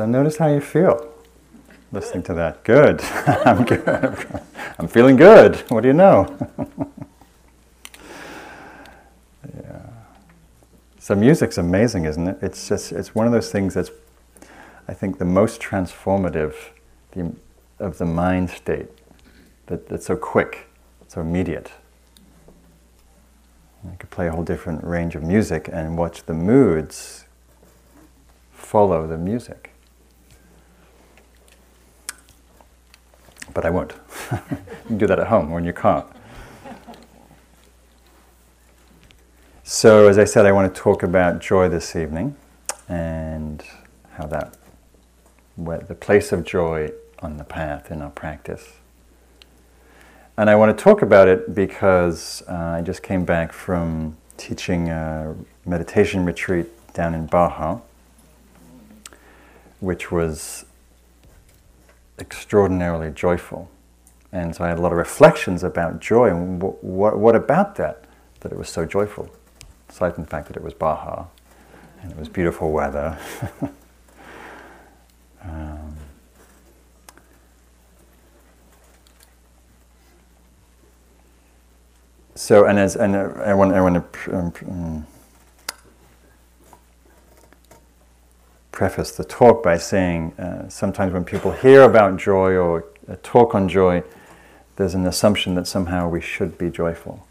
So notice how you feel listening to that. Good. I'm good. I'm feeling good. What do you know? yeah. So music's amazing, isn't it? It's just it's one of those things that's I think the most transformative the, of the mind state. That, that's so quick, so immediate. You could play a whole different range of music and watch the moods follow the music. But I won't. you can do that at home or in your car. So, as I said, I want to talk about joy this evening and how that, the place of joy on the path in our practice. And I want to talk about it because uh, I just came back from teaching a meditation retreat down in Baja, which was extraordinarily joyful. And so I had a lot of reflections about joy and what, what, what about that, that it was so joyful, aside from the fact that it was Baja and it was beautiful weather. um, so, and as and I want, I want to um, preface the talk by saying uh, sometimes when people hear about joy or a talk on joy, there's an assumption that somehow we should be joyful,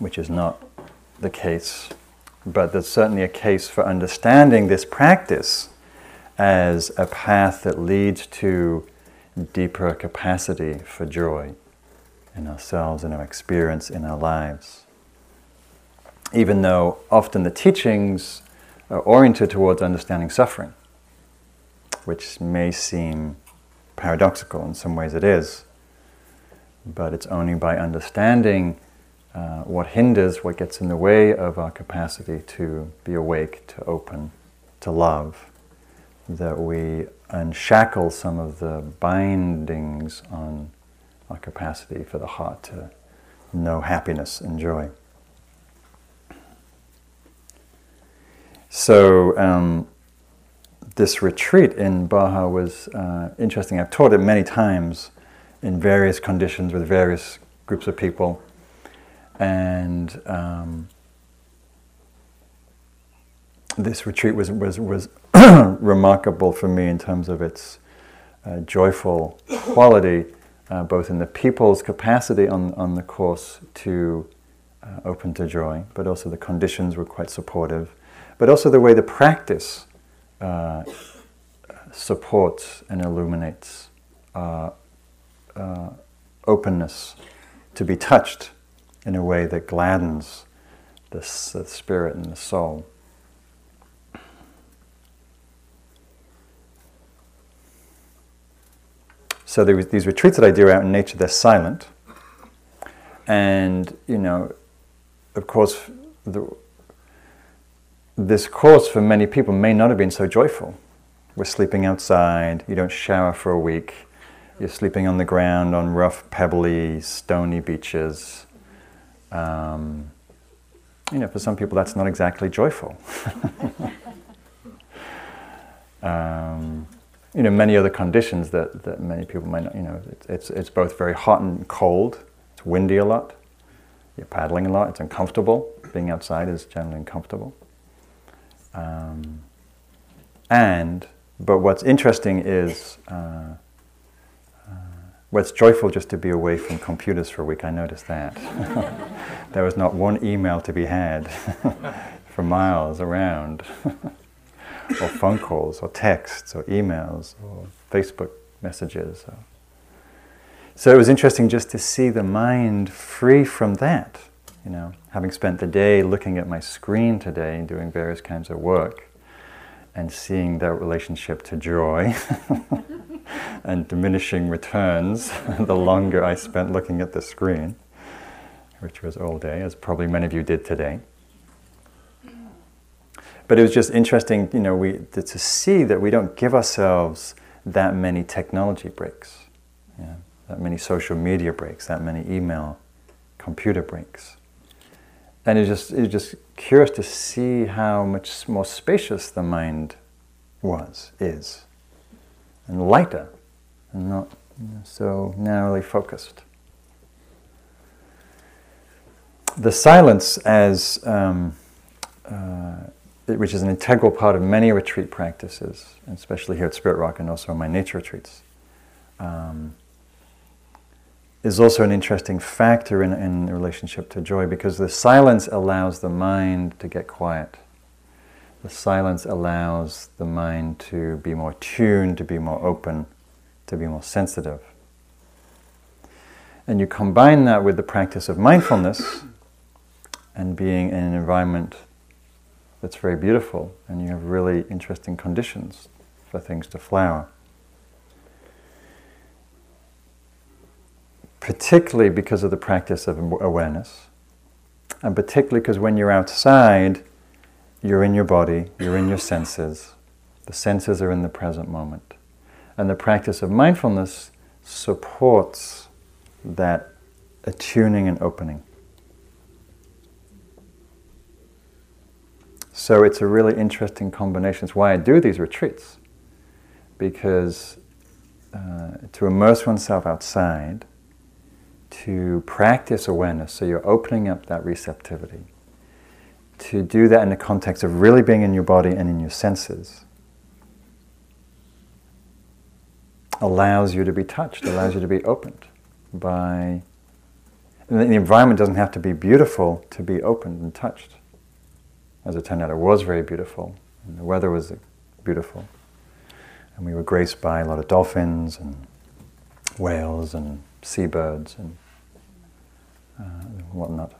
which is not the case. But there's certainly a case for understanding this practice as a path that leads to deeper capacity for joy in ourselves, in our experience, in our lives. Even though often the teachings oriented towards understanding suffering, which may seem paradoxical, in some ways it is, but it's only by understanding uh, what hinders, what gets in the way of our capacity to be awake, to open, to love, that we unshackle some of the bindings on our capacity for the heart to know happiness and joy. So, um, this retreat in Baja was uh, interesting. I've taught it many times in various conditions with various groups of people. And um, this retreat was, was, was remarkable for me in terms of its uh, joyful quality uh, both in the people's capacity on, on the course to uh, open to joy, but also the conditions were quite supportive, but also the way the practice uh, supports and illuminates uh, uh, openness to be touched in a way that gladdens the, the spirit and the soul. So these retreats that I do out in nature, they're silent. And, you know, of course, the, this course for many people may not have been so joyful. We're sleeping outside, you don't shower for a week, you're sleeping on the ground on rough, pebbly, stony beaches. Um, you know, for some people, that's not exactly joyful. um, you know, many other conditions that, that many people might not, you know, it's, it's, it's both very hot and cold, it's windy a lot, you're paddling a lot, it's uncomfortable. Being outside is generally uncomfortable. Um, and, but what's interesting is, uh, uh, well, joyful just to be away from computers for a week. I noticed that. there was not one email to be had for miles around. or phone calls, or texts, or emails, or Facebook messages. Or. So it was interesting just to see the mind free from that. You know, having spent the day looking at my screen today, and doing various kinds of work, and seeing that relationship to joy and diminishing returns the longer I spent looking at the screen, which was all day, as probably many of you did today. But it was just interesting, you know, we, to see that we don't give ourselves that many technology breaks, that many social media breaks, that many email, computer breaks. And it's just it's just curious to see how much more spacious the mind was is, and lighter, and not so narrowly focused. The silence, as um, uh, which is an integral part of many retreat practices, especially here at Spirit Rock and also in my nature retreats. Um, is also an interesting factor in, in relationship to joy because the silence allows the mind to get quiet. The silence allows the mind to be more tuned, to be more open, to be more sensitive. And you combine that with the practice of mindfulness and being in an environment that's very beautiful, and you have really interesting conditions for things to flower. Particularly because of the practice of awareness, and particularly because when you're outside, you're in your body, you're in your senses. The senses are in the present moment. And the practice of mindfulness supports that attuning and opening. So it's a really interesting combination. It's why I do these retreats. Because uh, to immerse oneself outside to practice awareness, so you're opening up that receptivity, to do that in the context of really being in your body and in your senses, allows you to be touched, allows you to be opened by. the environment doesn't have to be beautiful to be opened and touched. As it turned out, it was very beautiful, and the weather was beautiful. And we were graced by a lot of dolphins and whales and seabirds and uh, whatnot.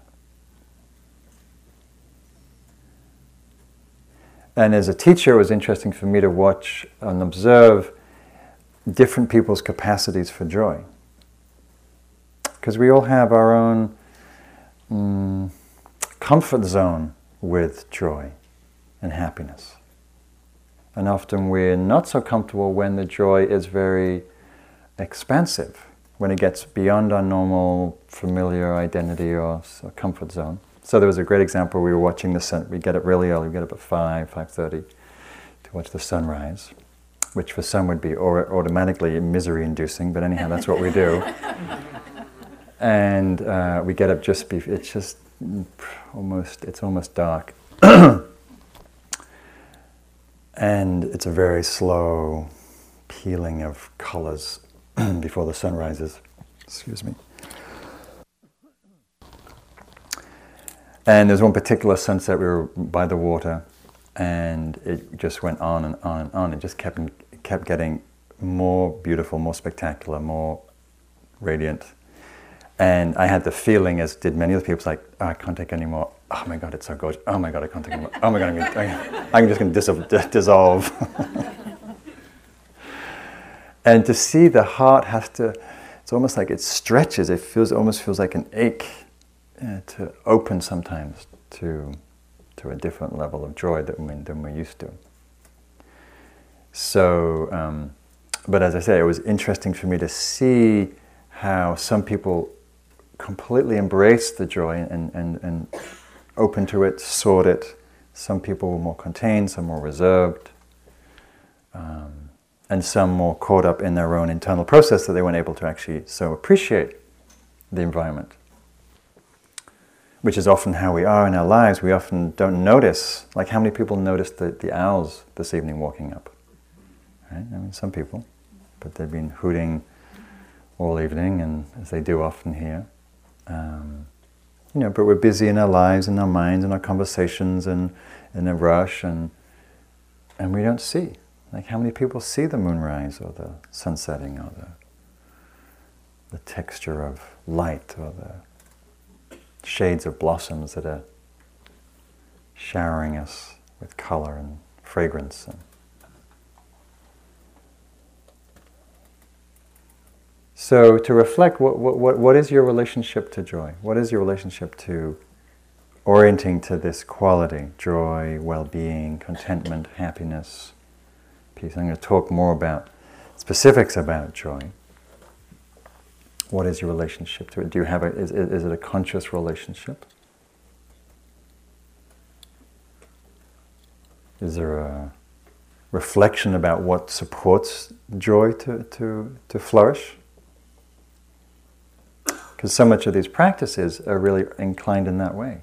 And as a teacher, it was interesting for me to watch and observe different people's capacities for joy. Because we all have our own mm, comfort zone with joy and happiness. And often we're not so comfortable when the joy is very expansive when it gets beyond our normal familiar identity or, comfort zone. So there was a great example. We were watching the sun. We get up really early. We get up at five, five thirty, to watch the sunrise, which for some would be or, automatically misery-inducing. But anyhow, that's what we do. and uh, we get up just before. It's just almost. It's almost dark. and it's a very slow peeling of colors before the sun rises. Excuse me. And there's one particular sunset, we were by the water, and it just went on and on and on. It just kept, kept getting more beautiful, more spectacular, more radiant. And I had the feeling, as did many other people, it's like, oh, I can't take any more. Oh my God, it's so gorgeous. Oh my God, I can't take any more. Oh my God, I'm, gonna, I'm just going to dissolve. And to see the heart has to, it's almost like it stretches. It feels almost feels like an ache uh, to open sometimes to to a different level of joy than, we, than we're used to. So, um, but as I say, it was interesting for me to see how some people completely embrace the joy and, and, and open to it, sought it. Some people were more contained, some more reserved. Um, and some more caught up in their own internal process that they weren't able to actually so appreciate the environment. Which is often how we are in our lives. We often don't notice, like how many people noticed the, the owls this evening walking up? Right? I mean, some people, but they've been hooting all evening, and as they do often here. Um, you know, but we're busy in our lives, in our minds, in our conversations, and in a rush, and and we don't see. Like how many people see the moonrise or the sun setting or the, the texture of light or the shades of blossoms that are showering us with color and fragrance. And so to reflect, what, what, what is your relationship to joy? What is your relationship to orienting to this quality, joy, well-being, contentment, happiness, I'm going to talk more about specifics about joy. What is your relationship to it? Do you have a, is, is it a conscious relationship? Is there a reflection about what supports joy to, to, to flourish? Because so much of these practices are really inclined in that way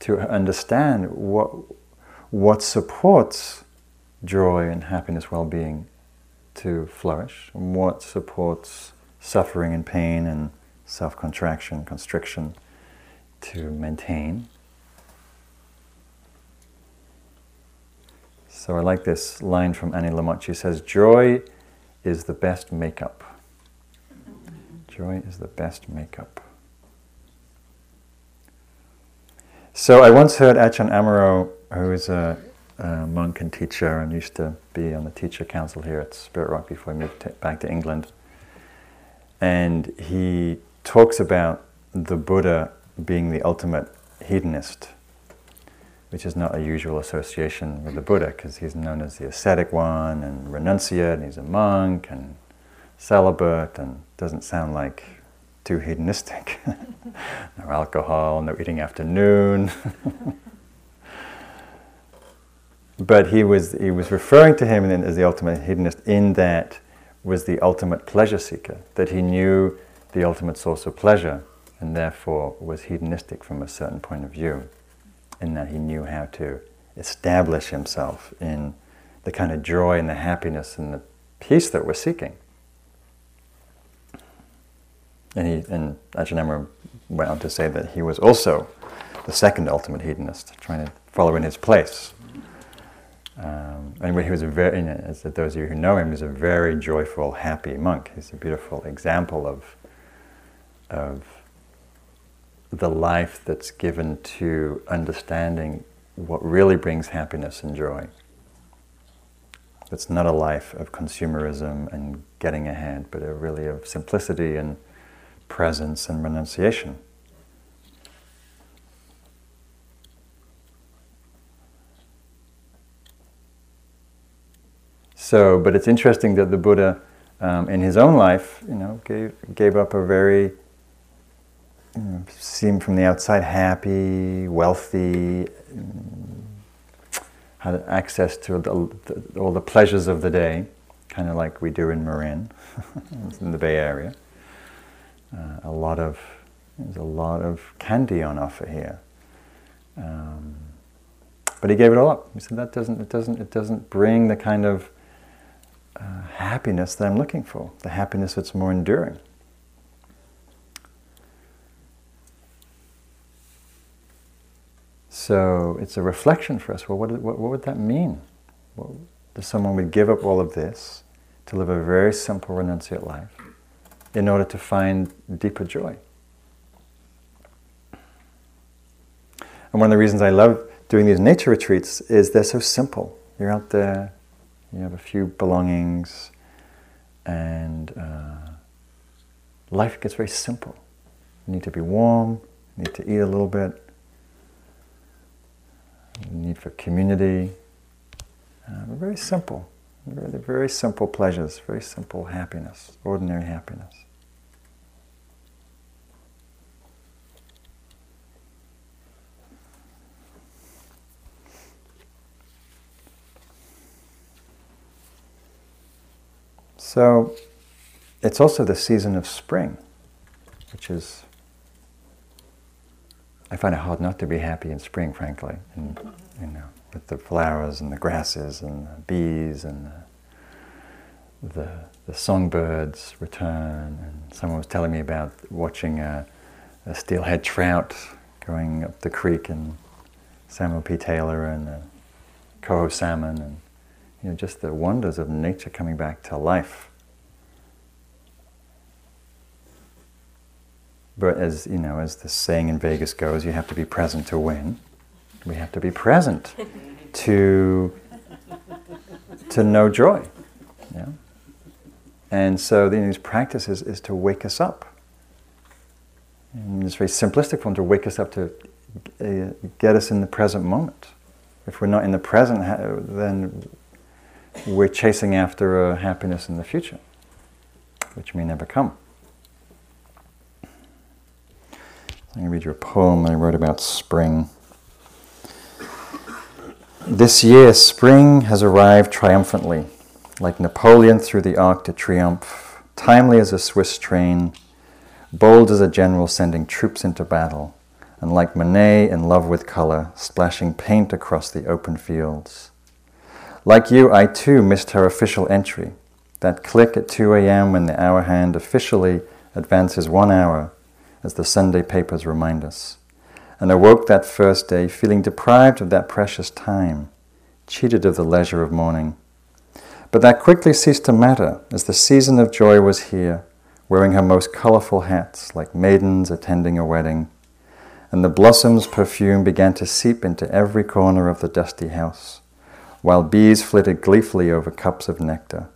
to understand what, what supports joy and happiness, well being to flourish, and what supports suffering and pain and self contraction, constriction to maintain. So I like this line from Annie Lamott. She says, Joy is the best makeup. Joy is the best makeup. So I once heard Ajahn Amaro, who is a, a, monk and teacher and used to be on the teacher council here at Spirit Rock before he moved back to England. And he talks about the Buddha being the ultimate hedonist which is not a usual association with the Buddha because he's known as the ascetic one and renunciate, and he's a monk and celibate, and doesn't sound like too hedonistic. no alcohol, no eating afternoon. but he was, he was referring to him as the ultimate hedonist in that was the ultimate pleasure seeker, that he knew the ultimate source of pleasure and therefore was hedonistic from a certain point of view in that he knew how to establish himself in the kind of joy and the happiness and the peace that we're seeking. And he and went on to say that he was also the second ultimate hedonist, trying to follow in his place. Um, and he was a very, you know, as those of you who know him, he's a very joyful, happy monk. He's a beautiful example of, of the life that's given to understanding what really brings happiness and joy. It's not a life of consumerism and getting ahead, but a really of simplicity and presence and renunciation. So, but it's interesting that the Buddha, um, in his own life, you know, gave, gave up a very seem from the outside happy, wealthy, had access to the, the, all the pleasures of the day, kind of like we do in Marin, in the Bay Area. Uh, a lot of there's a lot of candy on offer here. Um, but he gave it all up. He said that doesn't it doesn't it doesn't bring the kind of uh, happiness that I'm looking for. The happiness that's more enduring. So it's a reflection for us. Well, what, what, what would that mean? Well, that someone would give up all of this to live a very simple renunciate life in order to find deeper joy. And one of the reasons I love doing these nature retreats is they're so simple. You're out there, you have a few belongings, and uh, life gets very simple. You need to be warm, you need to eat a little bit, you need for community. Uh, very simple, very, very simple pleasures, very simple happiness, ordinary happiness. So it's also the season of spring, which is I find it hard not to be happy in spring, frankly, and you know, with the flowers and the grasses and the bees and the, the, the songbirds return. And someone was telling me about watching a, a steelhead trout going up the creek and Samuel P. Taylor and the coho salmon and you know, just the wonders of nature coming back to life. But as you know, as the saying in Vegas goes, you have to be present to win. We have to be present to to know joy. Yeah? And so the, these practices is to wake us up. And it's very simplistic form to wake us up to uh, get us in the present moment. If we're not in the present, then we're chasing after a happiness in the future, which may never come. I'm going to read you a poem I wrote about spring. This year, spring has arrived triumphantly, like Napoleon through the Arc de Triomphe, timely as a Swiss train, bold as a general sending troops into battle, and like Monet in love with color, splashing paint across the open fields. Like you, I too missed her official entry, that click at 2 a.m. when the hour hand officially advances one hour, as the Sunday papers remind us and awoke that first day feeling deprived of that precious time, cheated of the leisure of morning. But that quickly ceased to matter as the season of joy was here, wearing her most colorful hats like maidens attending a wedding, and the blossom's perfume began to seep into every corner of the dusty house, while bees flitted gleefully over cups of nectar.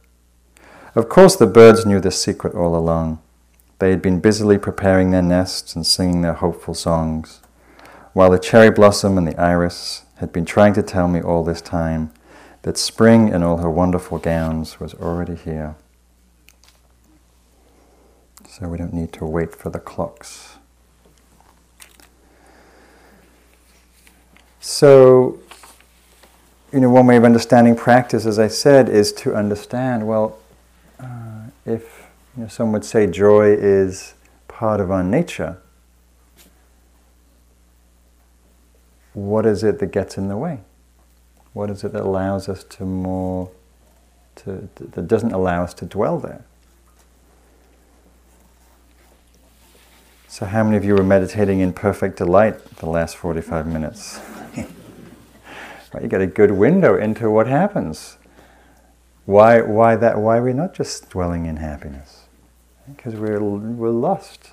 Of course, the birds knew this secret all along. They had been busily preparing their nests and singing their hopeful songs while the cherry blossom and the iris had been trying to tell me all this time that spring in all her wonderful gowns was already here. So we don't need to wait for the clocks. So, you know, one way of understanding practice, as I said, is to understand well, uh, if you know, some would say joy is part of our nature, what is it that gets in the way? What is it that allows us to more, to, that doesn't allow us to dwell there? So, how many of you were meditating in perfect delight the last 45 minutes? Right, you get a good window into what happens. Why, why, that, why are we not just dwelling in happiness? Because we're, we're lost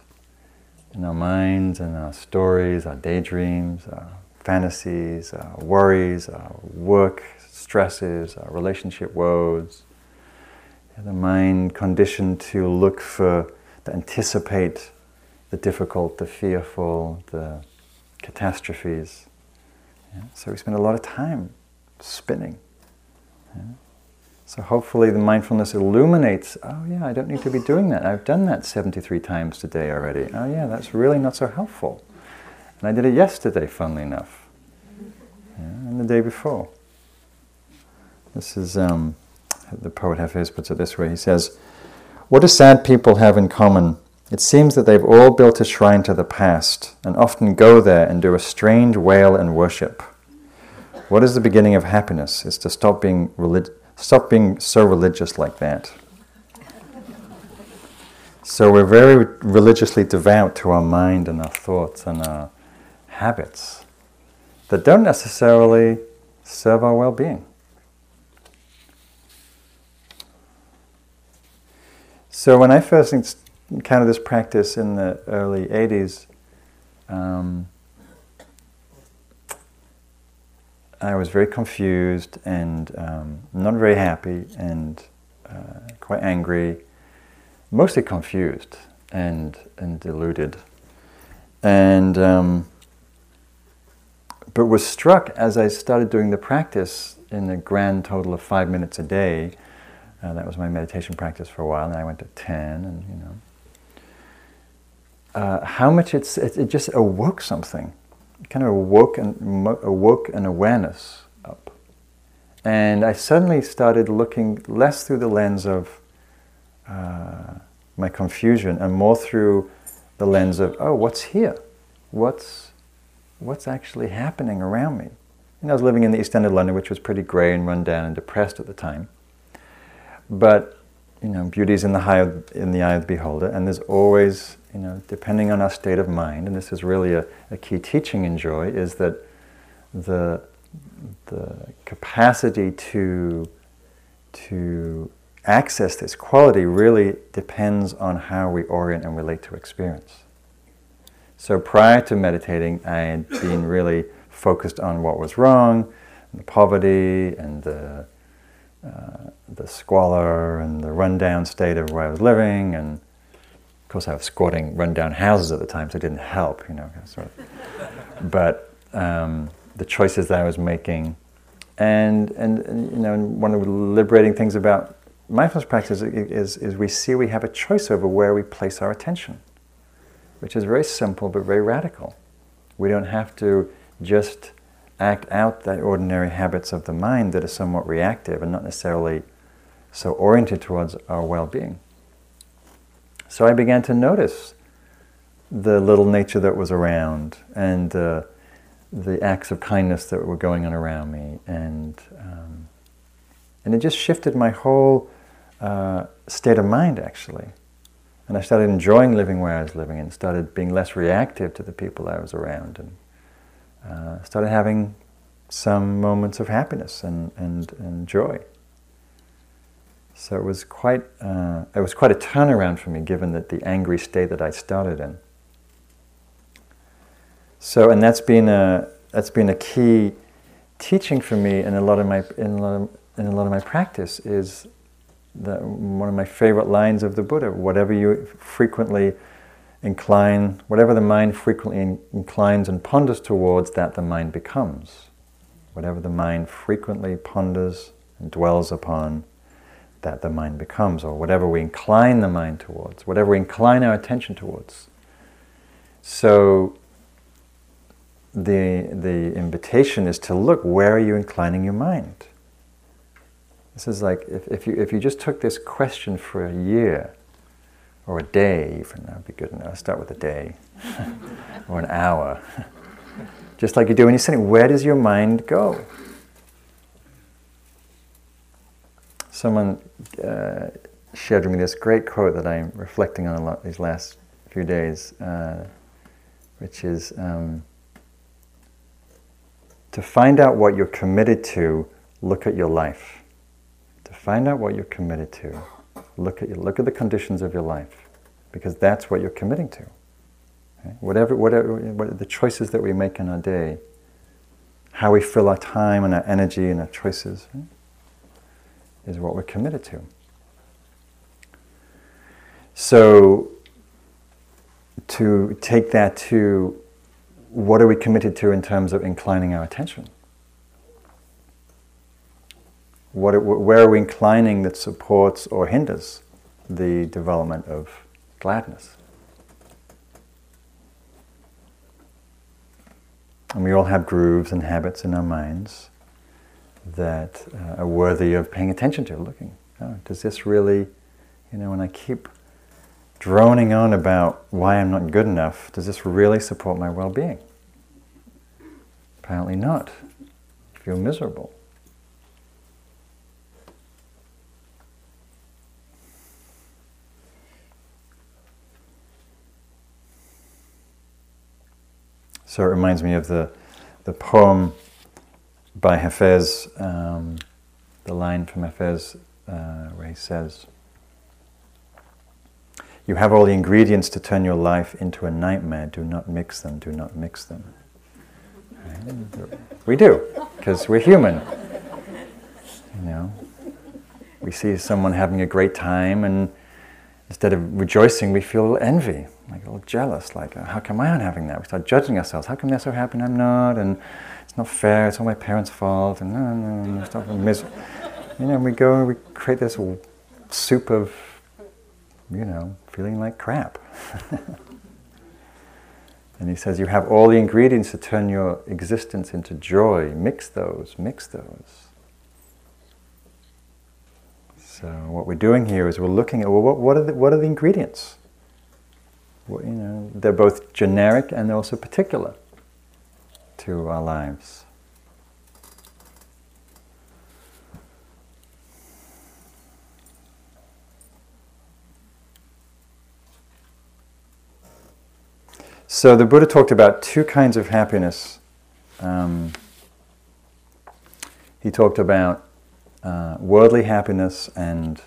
in our minds and our stories, our daydreams, our fantasies, uh, worries, uh, work stresses, uh, relationship woes. The mind conditioned to look for, to anticipate the difficult, the fearful, the catastrophes. Yeah? So we spend a lot of time spinning. Yeah? So hopefully the mindfulness illuminates, oh yeah, I don't need to be doing that. I've done that 73 times today already. Oh yeah, that's really not so helpful. And I did it yesterday, funnily enough, yeah, and the day before. This is, um, the poet Hafez puts it this way he says, What do sad people have in common? It seems that they've all built a shrine to the past and often go there and do a strange wail and worship. What is the beginning of happiness? Is to stop being, relig- stop being so religious like that. So we're very religiously devout to our mind and our thoughts and our habits that don't necessarily serve our well being. So, when I first encountered this practice in the early 80s, um, I was very confused and um, not very happy and uh, quite angry, mostly confused and, and deluded. And um, but was struck as I started doing the practice in a grand total of five minutes a day. Uh, that was my meditation practice for a while, and I went to ten, and you know, uh, how much it's it, it, just awoke something, it kind of awoke and awoke an awareness up, and I suddenly started looking less through the lens of uh, my confusion and more through the lens of oh, what's here, what's what's actually happening around me? And I was living in the East End of London, which was pretty grey and run down and depressed at the time. But you know, beauty is in the, eye of, in the eye of the beholder, and there's always, you know, depending on our state of mind, and this is really a, a key teaching in joy, is that the the capacity to to access this quality really depends on how we orient and relate to experience. So prior to meditating, I had been really focused on what was wrong, the poverty and the, uh, the squalor and the rundown state of where I was living. And of course, I was squatting rundown houses at the time, so it didn't help, you know. Sort of. But um, the choices that I was making, and, and, and you know, one of the liberating things about mindfulness practice is, is, is we see we have a choice over where we place our attention which is very simple but very radical. We don't have to just act out the ordinary habits of the mind that are somewhat reactive and not necessarily so oriented towards our well being. So I began to notice the little nature that was around and uh, the acts of kindness that were going on around me. And, um, and it just shifted my whole uh, state of mind, actually. And I started enjoying living where I was living and started being less reactive to the people I was around and uh, started having some moments of happiness and, and, and joy. So it was quite uh, it was quite a turnaround for me, given that the angry state that I started in. So and that's been a that's been a key teaching for me in a lot of my in a lot of, in a lot of my practice is the, one of my favorite lines of the Buddha. Whatever you frequently incline, whatever the mind frequently inclines and ponders towards, that the mind becomes. Whatever the mind frequently ponders and dwells upon, that the mind becomes, or whatever we incline the mind towards, whatever we incline our attention towards. So the, the invitation is to look where are you inclining your mind? This is like if, if, you, if you just took this question for a year or a day, even that would be good enough. Start with a day or an hour. just like you do when you're sitting, where does your mind go? someone uh, shared with me this great quote that I'm reflecting on a lot these last few days, uh, which is um, to find out what you're committed to, look at your life. To find out what you're committed to, look at look at the conditions of your life, because that's what you're committing to. Okay? Whatever, whatever, what, the choices that we make in our day, how we fill our time and our energy and our choices. Right? is what we're committed to. So, to take that to what are we committed to in terms of inclining our attention? What, where are we inclining that supports or hinders the development of gladness? And we all have grooves and habits in our minds that uh, are worthy of paying attention to, looking. Oh, does this really, you know, when I keep droning on about why I'm not good enough, does this really support my well being? Apparently not. I feel miserable. So it reminds me of the, the poem by Hafez, um, the line from Hafez uh, where he says, You have all the ingredients to turn your life into a nightmare. Do not mix them, do not mix them. We do, because we're human. You know, we see someone having a great time, and instead of rejoicing, we feel envy, like a little jealous, like, uh, how come I am having that? We start judging ourselves. How come they're so happy and I'm not? And it's not fair, it's all my parents' fault, and no, no, no, stop mis- You know, we go and we create this soup of, you know, feeling like crap. and he says, you have all the ingredients to turn your existence into joy. Mix those, mix those. So what we're doing here is we're looking at well, what, what, are the, what are the ingredients? You know, they're both generic and they're also particular to our lives. So the Buddha talked about two kinds of happiness. Um, he talked about uh, worldly happiness and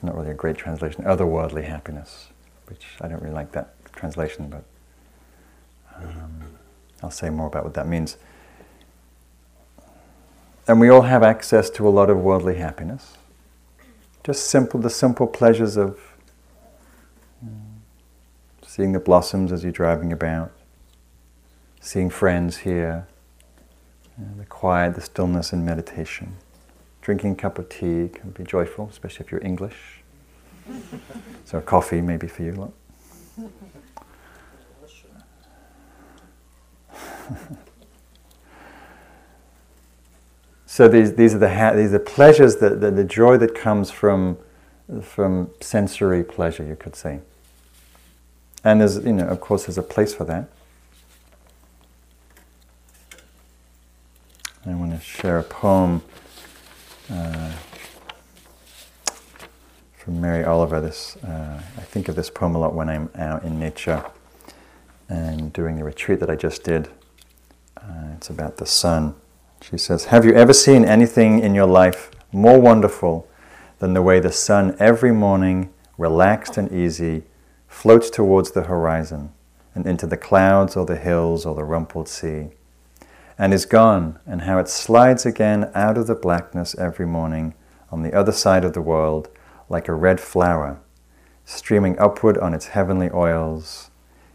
it's not really a great translation, otherworldly happiness, which I don't really like that translation, but um, I'll say more about what that means. And we all have access to a lot of worldly happiness. Just simple, the simple pleasures of seeing the blossoms as you're driving about, seeing friends here, you know, the quiet, the stillness and meditation. Drinking a cup of tea can be joyful, especially if you're English. so coffee maybe for you. lot. so these, these are the ha- these are pleasures that the, the joy that comes from from sensory pleasure, you could say. And there's, you know, of course, there's a place for that. I want to share a poem uh, from Mary Oliver. This uh, I think of this poem a lot when I'm out in nature and doing the retreat that I just did. Uh, it's about the sun. She says, "Have you ever seen anything in your life more wonderful than the way the sun every morning, relaxed and easy, floats towards the horizon and into the clouds or the hills or the rumpled sea?" And is gone, and how it slides again out of the blackness every morning on the other side of the world like a red flower, streaming upward on its heavenly oils,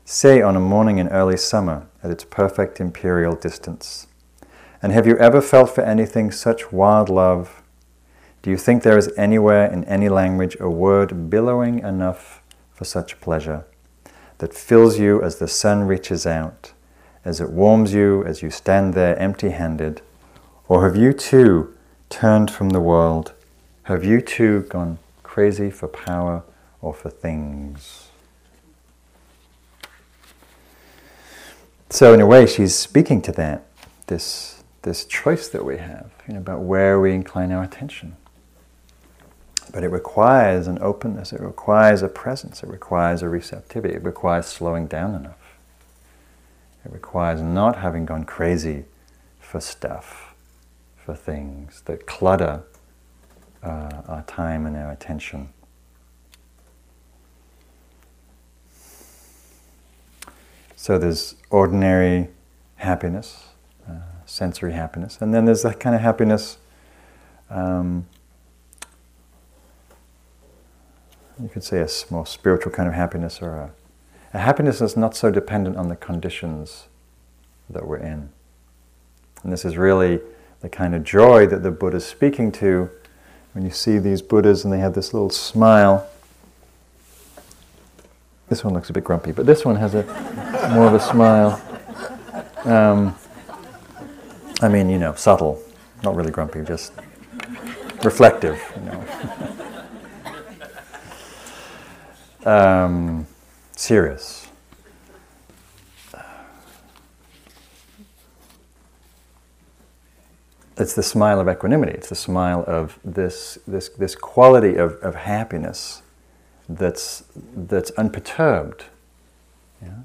say on a morning in early summer at its perfect imperial distance. And have you ever felt for anything such wild love? Do you think there is anywhere in any language a word billowing enough for such pleasure that fills you as the sun reaches out? As it warms you as you stand there empty handed? Or have you too turned from the world? Have you too gone crazy for power or for things? So, in a way, she's speaking to that, this, this choice that we have you know, about where we incline our attention. But it requires an openness, it requires a presence, it requires a receptivity, it requires slowing down enough. It requires not having gone crazy for stuff, for things that clutter uh, our time and our attention. So there's ordinary happiness, uh, sensory happiness, and then there's that kind of happiness. Um, you could say a more spiritual kind of happiness or a a happiness is not so dependent on the conditions that we're in. And this is really the kind of joy that the Buddha is speaking to when you see these Buddhas and they have this little smile. This one looks a bit grumpy, but this one has a more of a smile. Um, I mean, you know, subtle, not really grumpy, just reflective, you know. um, serious. It's the smile of equanimity. It's the smile of this, this, this quality of, of happiness that's, that's unperturbed. Yeah?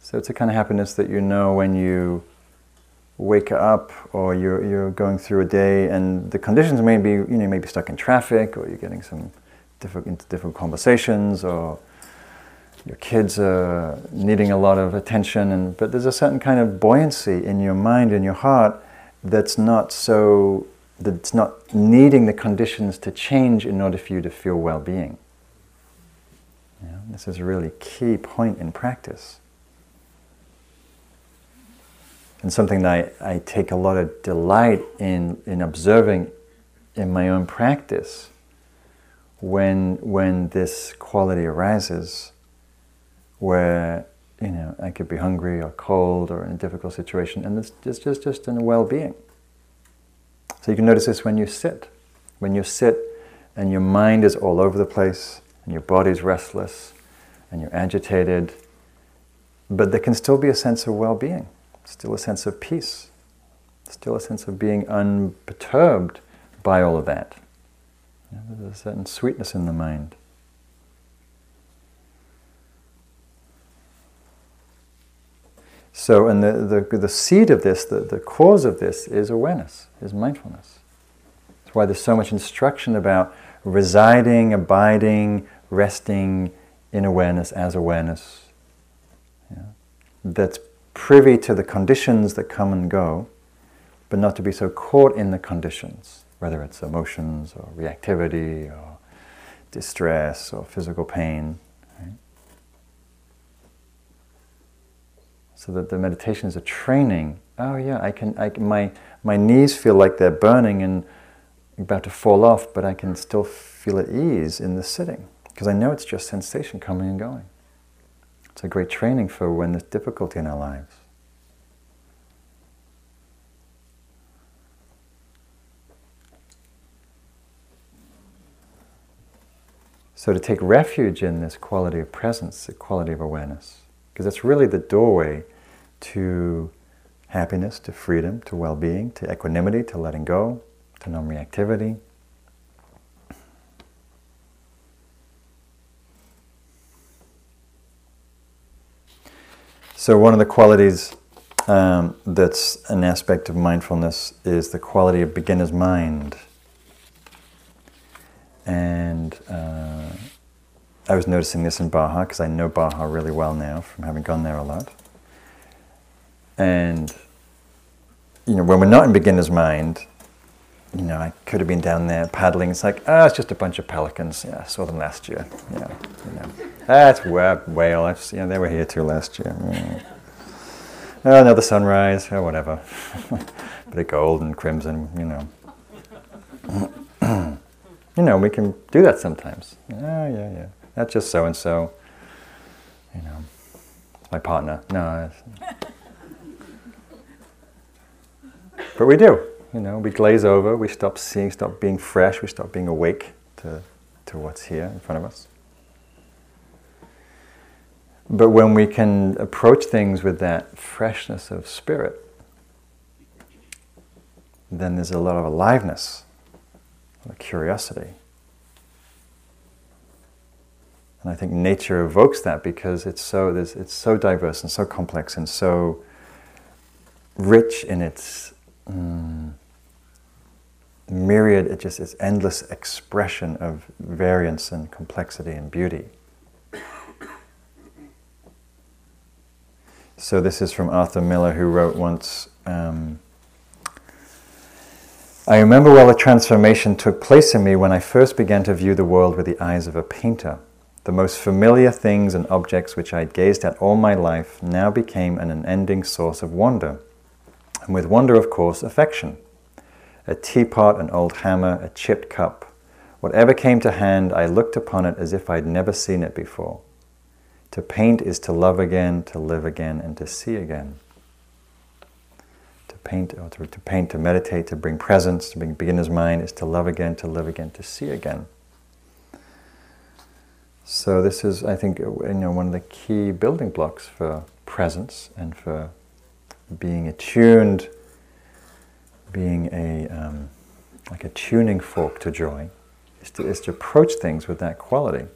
So it's a kind of happiness that you know when you wake up or you're, you're going through a day and the conditions may be, you know, you may be stuck in traffic or you're getting some difficult, difficult conversations or your kids are needing a lot of attention, and, but there's a certain kind of buoyancy in your mind and your heart that's not so, that's not needing the conditions to change in order for you to feel well being. this is a really key point in practice. And something that I, I take a lot of delight in, in observing in my own practice when, when this quality arises where you know I could be hungry or cold or in a difficult situation, and it's just just just in well-being. So you can notice this when you sit. When you sit and your mind is all over the place and your body's restless and you're agitated, but there can still be a sense of well-being, still a sense of peace, still a sense of being unperturbed by all of that. There's a certain sweetness in the mind. So, and the, the, the seed of this, the, the cause of this is awareness, is mindfulness. That's why there's so much instruction about residing, abiding, resting in awareness as awareness. Yeah. That's privy to the conditions that come and go, but not to be so caught in the conditions, whether it's emotions or reactivity or distress or physical pain. so that the meditation is a training. Oh yeah, I can. I, my my knees feel like they're burning and about to fall off, but I can still feel at ease in the sitting because I know it's just sensation coming and going. It's a great training for when there's difficulty in our lives. So to take refuge in this quality of presence, the quality of awareness because it's really the doorway to happiness, to freedom, to well being, to equanimity, to letting go, to non reactivity. So, one of the qualities um, that's an aspect of mindfulness is the quality of beginner's mind. And uh, I was noticing this in Baja because I know Baja really well now from having gone there a lot. And you know, when we're not in beginner's mind, you know, I could have been down there paddling. It's like, ah, oh, it's just a bunch of pelicans. Yeah, I saw them last year. Yeah, you know, that's ah, whale. I've, know, they were here too last year. Yeah. Oh, another sunrise, or oh, whatever. Bit of gold and crimson, you know. you know, we can do that sometimes. Oh, yeah, yeah. That's just so and so. You know, my partner. No. But we do. You know, we glaze over, we stop seeing, stop being fresh, we stop being awake to, to what's here in front of us. But when we can approach things with that freshness of spirit, then there's a lot of aliveness, a lot of curiosity. And I think nature evokes that because it's so, it's so diverse and so complex and so rich in its mm, myriad, it just its endless expression of variance and complexity and beauty. So this is from Arthur Miller, who wrote once. Um, I remember well a transformation took place in me when I first began to view the world with the eyes of a painter. The most familiar things and objects which I had gazed at all my life now became an unending source of wonder and with wonder, of course, affection. A teapot, an old hammer, a chipped cup, whatever came to hand, I looked upon it as if I'd never seen it before. To paint is to love again, to live again, and to see again. To paint, or to, to paint, to meditate, to bring presence, to bring beginner's mind is to love again, to live again, to see again. So this is, I think, you know, one of the key building blocks for presence and for being attuned, being a um, like a tuning fork to joy, is to, is to approach things with that quality.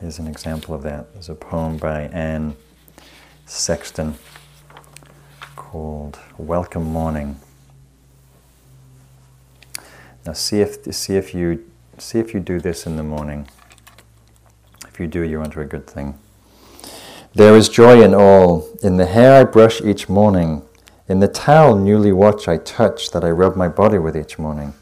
Here's an example of that. There's a poem by Anne Sexton called Welcome Morning. Now see if see if you see if you do this in the morning. If you do, you're onto a good thing. There is joy in all, in the hair I brush each morning, in the towel newly washed I touch that I rub my body with each morning,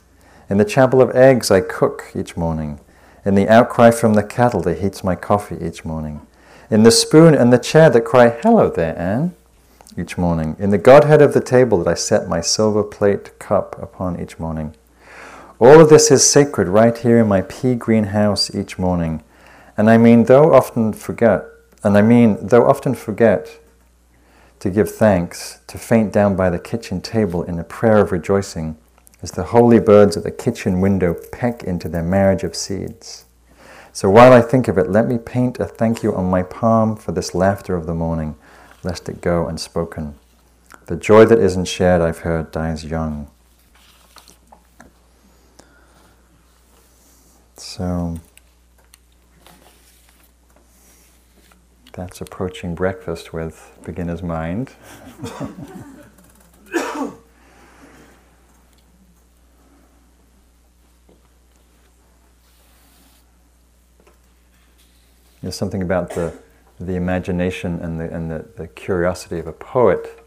in the chapel of eggs I cook each morning, in the outcry from the cattle that heats my coffee each morning, in the spoon and the chair that cry, Hello there, Anne, each morning, in the Godhead of the table that I set my silver plate cup upon each morning. All of this is sacred right here in my pea green house each morning and I mean, though often forget, and I mean, though often forget to give thanks, to faint down by the kitchen table in a prayer of rejoicing, as the holy birds at the kitchen window peck into their marriage of seeds. So while I think of it, let me paint a thank you on my palm for this laughter of the morning, lest it go unspoken. The joy that isn't shared, I've heard, dies young. So, That's approaching breakfast with beginner's mind. There's something about the, the imagination and, the, and the, the curiosity of a poet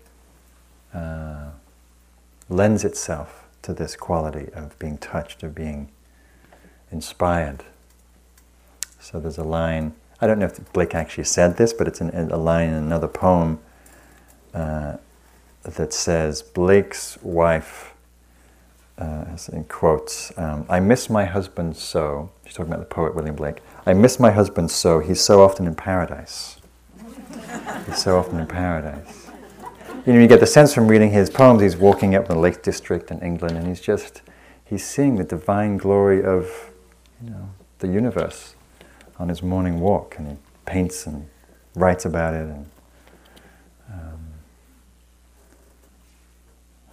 uh, lends itself to this quality of being touched, of being inspired. So there's a line I don't know if Blake actually said this, but it's in, in a line in another poem uh, that says, Blake's wife, uh, in quotes, um, I miss my husband so. She's talking about the poet William Blake. I miss my husband so. He's so often in paradise. He's so often in paradise. you know, you get the sense from reading his poems, he's walking up the Lake District in England and he's just, he's seeing the divine glory of, you know, the universe on his morning walk and he paints and writes about it and um,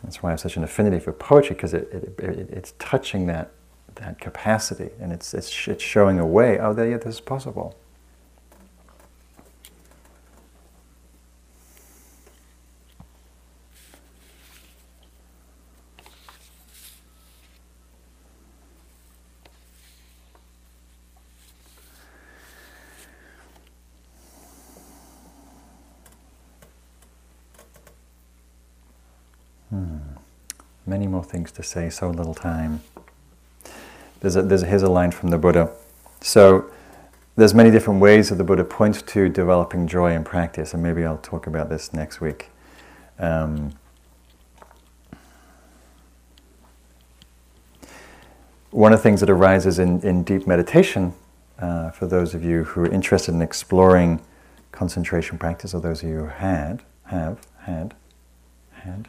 that's why I have such an affinity for poetry because it, it, it, it's touching that, that capacity and it's, it's, it's showing a way, oh, yeah, this is possible. Many more things to say, so little time. There's a, there's here's a line from the Buddha. So there's many different ways that the Buddha points to developing joy in practice, and maybe I'll talk about this next week. Um, one of the things that arises in, in deep meditation, uh, for those of you who are interested in exploring concentration practice, or those of you who had, have, had, had,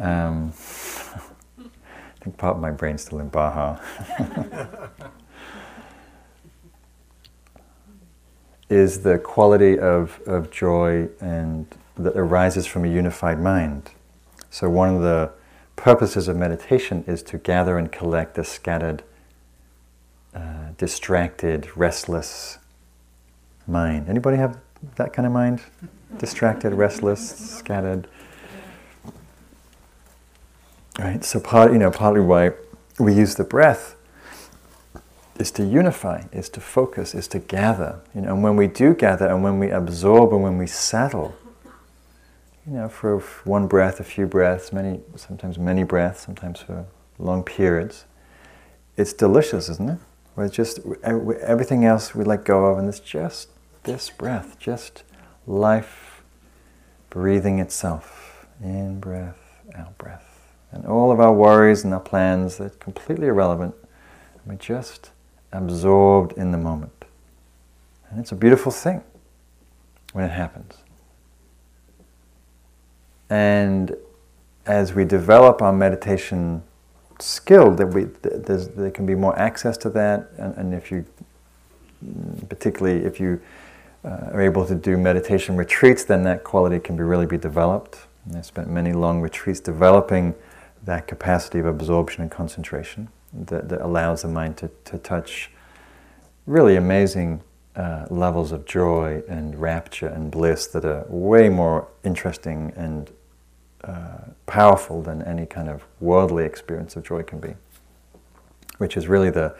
um, I think part of my brain's still in Baja. is the quality of, of joy and that arises from a unified mind. So one of the purposes of meditation is to gather and collect the scattered, uh, distracted, restless mind. Anybody have that kind of mind? Distracted, restless, scattered. Right? So part, you know, partly why we use the breath is to unify, is to focus, is to gather. You know, and when we do gather and when we absorb and when we settle, you know, for one breath, a few breaths, many, sometimes many breaths, sometimes for long periods, it's delicious, isn't it? Where just everything else we let go of, and it's just this breath, just life breathing itself. In breath, out breath. And all of our worries and our plans, they're completely irrelevant. We're just absorbed in the moment. And it's a beautiful thing when it happens. And as we develop our meditation skill, that we there can be more access to that. And, and if you, particularly if you uh, are able to do meditation retreats, then that quality can be really be developed. And I spent many long retreats developing that capacity of absorption and concentration that, that allows the mind to, to touch really amazing uh, levels of joy and rapture and bliss that are way more interesting and uh, powerful than any kind of worldly experience of joy can be, which is really the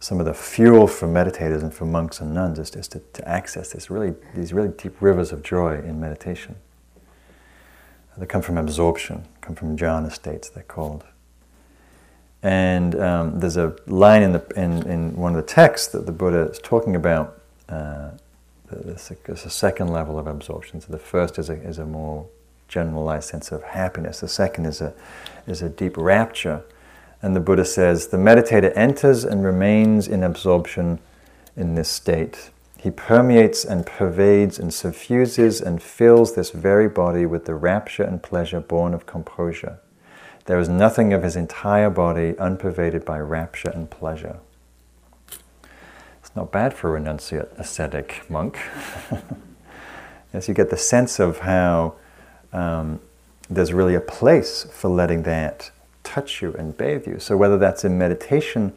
some of the fuel for meditators and for monks and nuns is just to, to access this really these really deep rivers of joy in meditation. They come from absorption, come from jhana states, they're called. And um, there's a line in, the, in, in one of the texts that the Buddha is talking about. Uh, there's, a, there's a second level of absorption. So the first is a, is a more generalized sense of happiness. The second is a, is a deep rapture. And the Buddha says the meditator enters and remains in absorption in this state. He permeates and pervades and suffuses and fills this very body with the rapture and pleasure born of composure. There is nothing of his entire body unpervaded by rapture and pleasure. It's not bad for a renunciate ascetic monk. As you get the sense of how um, there's really a place for letting that touch you and bathe you. So, whether that's in meditation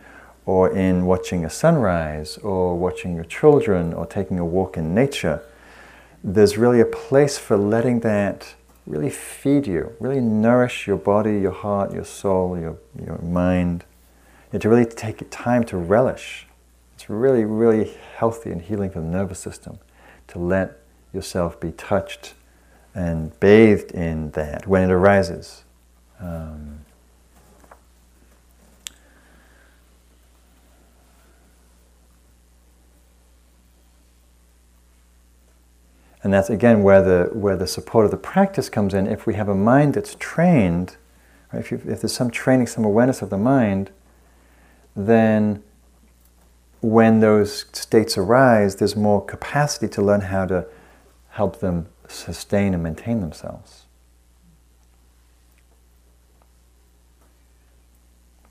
or in watching a sunrise, or watching your children, or taking a walk in nature, there's really a place for letting that really feed you, really nourish your body, your heart, your soul, your, your mind, and to really take time to relish. It's really, really healthy and healing for the nervous system to let yourself be touched and bathed in that when it arises. Um, And that's again where the, where the support of the practice comes in. If we have a mind that's trained, right, if, you, if there's some training, some awareness of the mind, then when those states arise, there's more capacity to learn how to help them sustain and maintain themselves.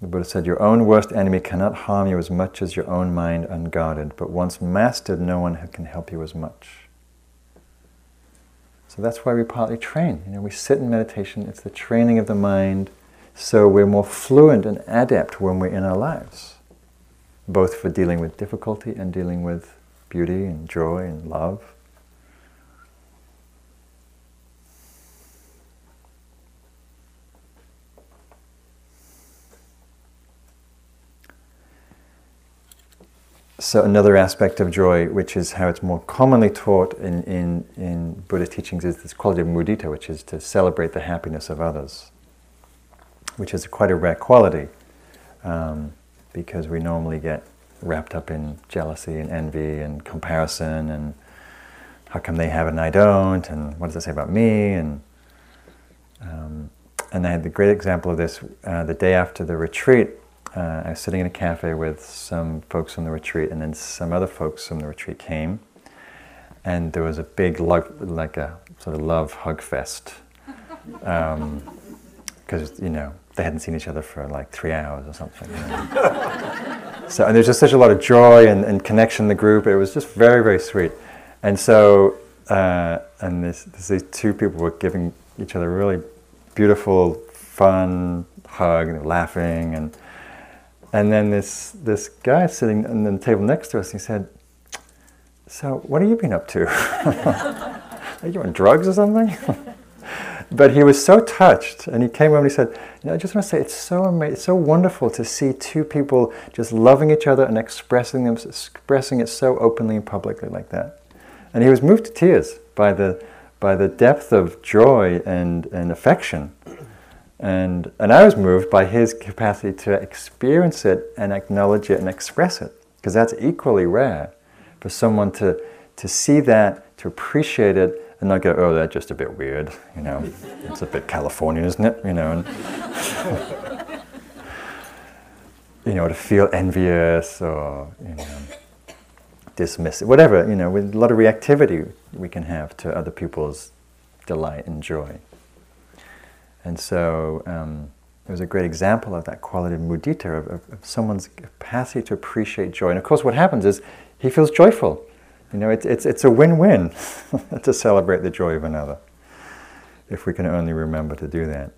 The Buddha said, Your own worst enemy cannot harm you as much as your own mind unguarded, but once mastered, no one can help you as much. So that's why we partly train. You know, we sit in meditation, it's the training of the mind, so we're more fluent and adept when we're in our lives, both for dealing with difficulty and dealing with beauty and joy and love. So another aspect of joy, which is how it's more commonly taught in, in, in Buddhist teachings, is this quality of mudita, which is to celebrate the happiness of others, which is quite a rare quality um, because we normally get wrapped up in jealousy and envy and comparison and how come they have it and I don't, and what does it say about me, and um, and I had the great example of this uh, the day after the retreat uh, I was sitting in a cafe with some folks from the retreat, and then some other folks from the retreat came, and there was a big love, like a sort of love hug fest, because um, you know they hadn't seen each other for like three hours or something. You know? so and there's just such a lot of joy and, and, connection in the group. It was just very very sweet, and so uh, and this, this, these two people were giving each other really beautiful, fun hug, and laughing and and then this, this guy sitting on the table next to us, he said, So, what have you been up to? Are you on drugs or something? but he was so touched, and he came over and he said, you know, I just want to say it's so amazing, it's so wonderful to see two people just loving each other and expressing them, expressing it so openly and publicly like that. And he was moved to tears by the, by the depth of joy and, and affection and, and I was moved by his capacity to experience it and acknowledge it and express it, because that's equally rare for someone to, to see that, to appreciate it, and not go, oh, that's just a bit weird, you know, it's a bit Californian, isn't it, you know, and, you know, to feel envious or, you know, dismissive, whatever, you know, with a lot of reactivity we can have to other people's delight and joy. And so um, it was a great example of that quality of mudita, of, of, of, someone's capacity to appreciate joy. And of course, what happens is he feels joyful. You know, it's, it's, it's a win win to celebrate the joy of another, if we can only remember to do that.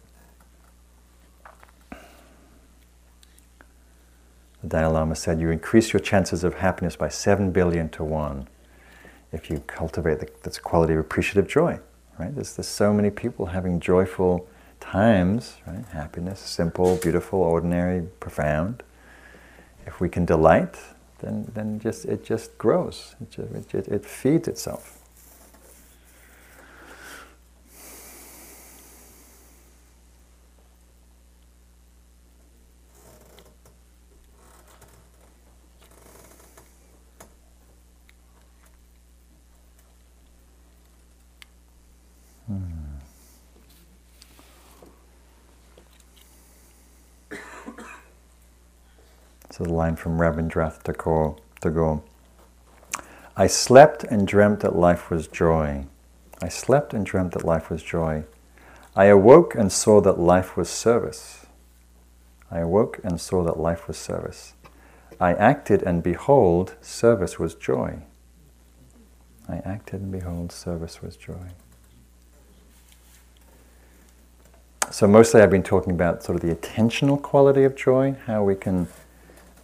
The Dalai Lama said, You increase your chances of happiness by 7 billion to 1 if you cultivate the, this quality of appreciative joy. Right? There's, there's so many people having joyful times, right? Happiness, simple, beautiful, ordinary, profound. If we can delight, then, then just, it just grows. It, just, it, it feeds itself. Line from Rabindranath Tagore. "To go, I slept and dreamt that life was joy. I slept and dreamt that life was joy. I awoke and saw that life was service. I awoke and saw that life was service. I acted and behold, service was joy. I acted and behold, service was joy. So, mostly I've been talking about sort of the attentional quality of joy, how we can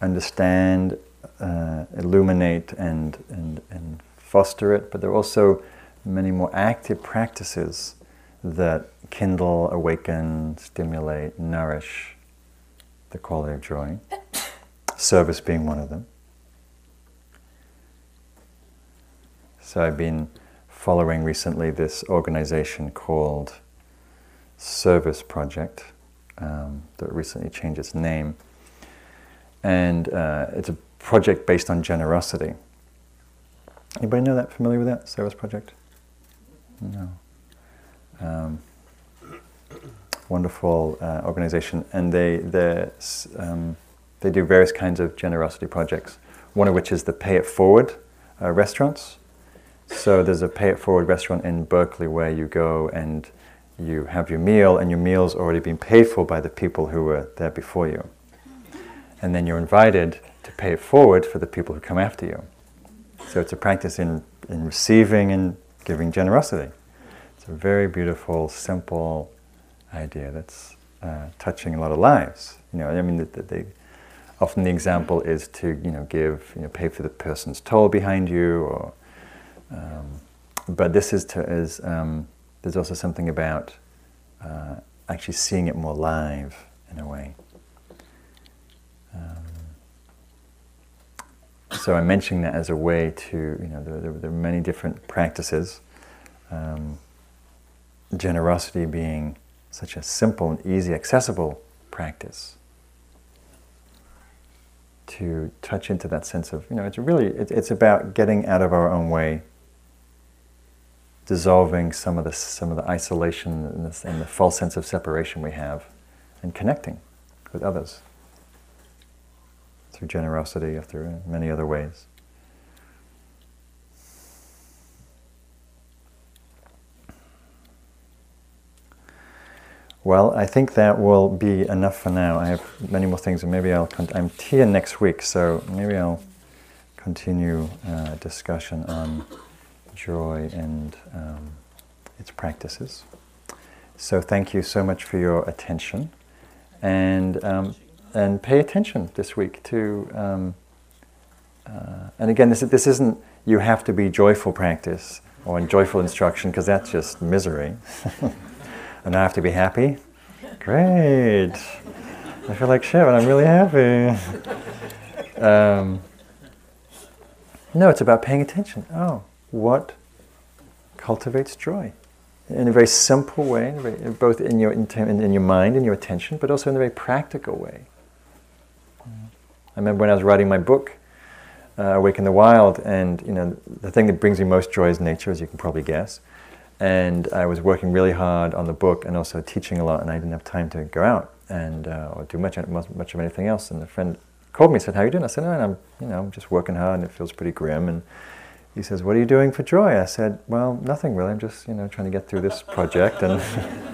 understand, uh, illuminate, and, and, and foster it, but there are also many more active practices that kindle, awaken, stimulate, nourish the quality of joy, service being one of them. So I've been following recently this organization called Service Project um, that recently changed its name and uh, it's a project based on generosity. Anybody know that? Familiar with that service project? No. Um, wonderful uh, organization, and they um, they do various kinds of generosity projects. One of which is the Pay It Forward uh, restaurants. So there's a Pay It Forward restaurant in Berkeley where you go and you have your meal, and your meal's already been paid for by the people who were there before you. And then you're invited to pay it forward for the people who come after you. So it's a practice in, in receiving and giving generosity. It's a very beautiful, simple idea that's uh, touching a lot of lives. You know, I mean, the, the, often the example is to you know give you know pay for the person's toll behind you, or um, but this is to is um, there's also something about uh, actually seeing it more live in a way. So I'm mentioning that as a way to, you know, there, there, there are many different practices. Um, generosity being such a simple and easy, accessible practice. To touch into that sense of, you know, it's really, it, it's about getting out of our own way, dissolving some of the, some of the isolation and the, and the false sense of separation we have, and connecting with others through generosity through many other ways. Well, I think that will be enough for now. I have many more things, and maybe I'll. Con- I'm here next week, so maybe I'll continue uh, discussion on joy and um, its practices. So, thank you so much for your attention, and um, and pay attention this week to. Um, uh, and again, this this isn't you have to be joyful practice or in joyful instruction because that's just misery. and I have to be happy. Great. I feel like shit, but I'm really happy. Um, no, it's about paying attention. Oh, what cultivates joy? In a very simple way, both in your, in, in your mind and your attention, but also in a very practical way. I remember when I was writing my book, uh, Awake in the Wild, and you know the thing that brings me most joy is nature, as you can probably guess. And I was working really hard on the book and also teaching a lot, and I didn't have time to go out and uh, or do much much of anything else. And a friend called me and said, "How are you doing?" I said, "No, I'm you know I'm just working hard, and it feels pretty grim." And he says, "What are you doing for joy?" I said, "Well, nothing really. I'm just you know trying to get through this project." And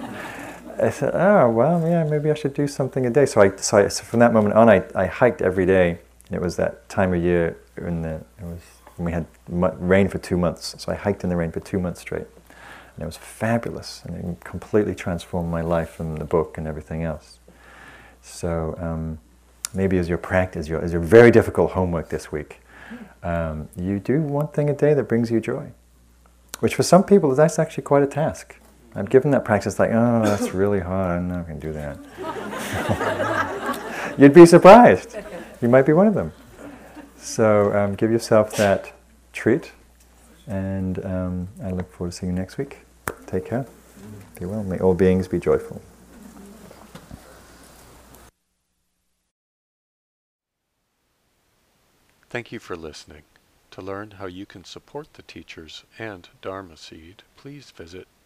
I said, "Oh, well, yeah, maybe I should do something a day." So I so, I, so from that moment on, I, I hiked every day. And it was that time of year when the, it was when we had rain for two months. So I hiked in the rain for two months straight. And it was fabulous, and it completely transformed my life and the book and everything else. So um, maybe as your practice, your, as your very difficult homework this week, um, you do one thing a day that brings you joy, which for some people that's actually quite a task. I've given that practice like, oh, that's really hard. I'm not going to do that. You'd be surprised. You might be one of them. So um, give yourself that treat, and um, I look forward to seeing you next week. Take care. Be well. May all beings be joyful. Thank you for listening. To learn how you can support the teachers and Dharma Seed, please visit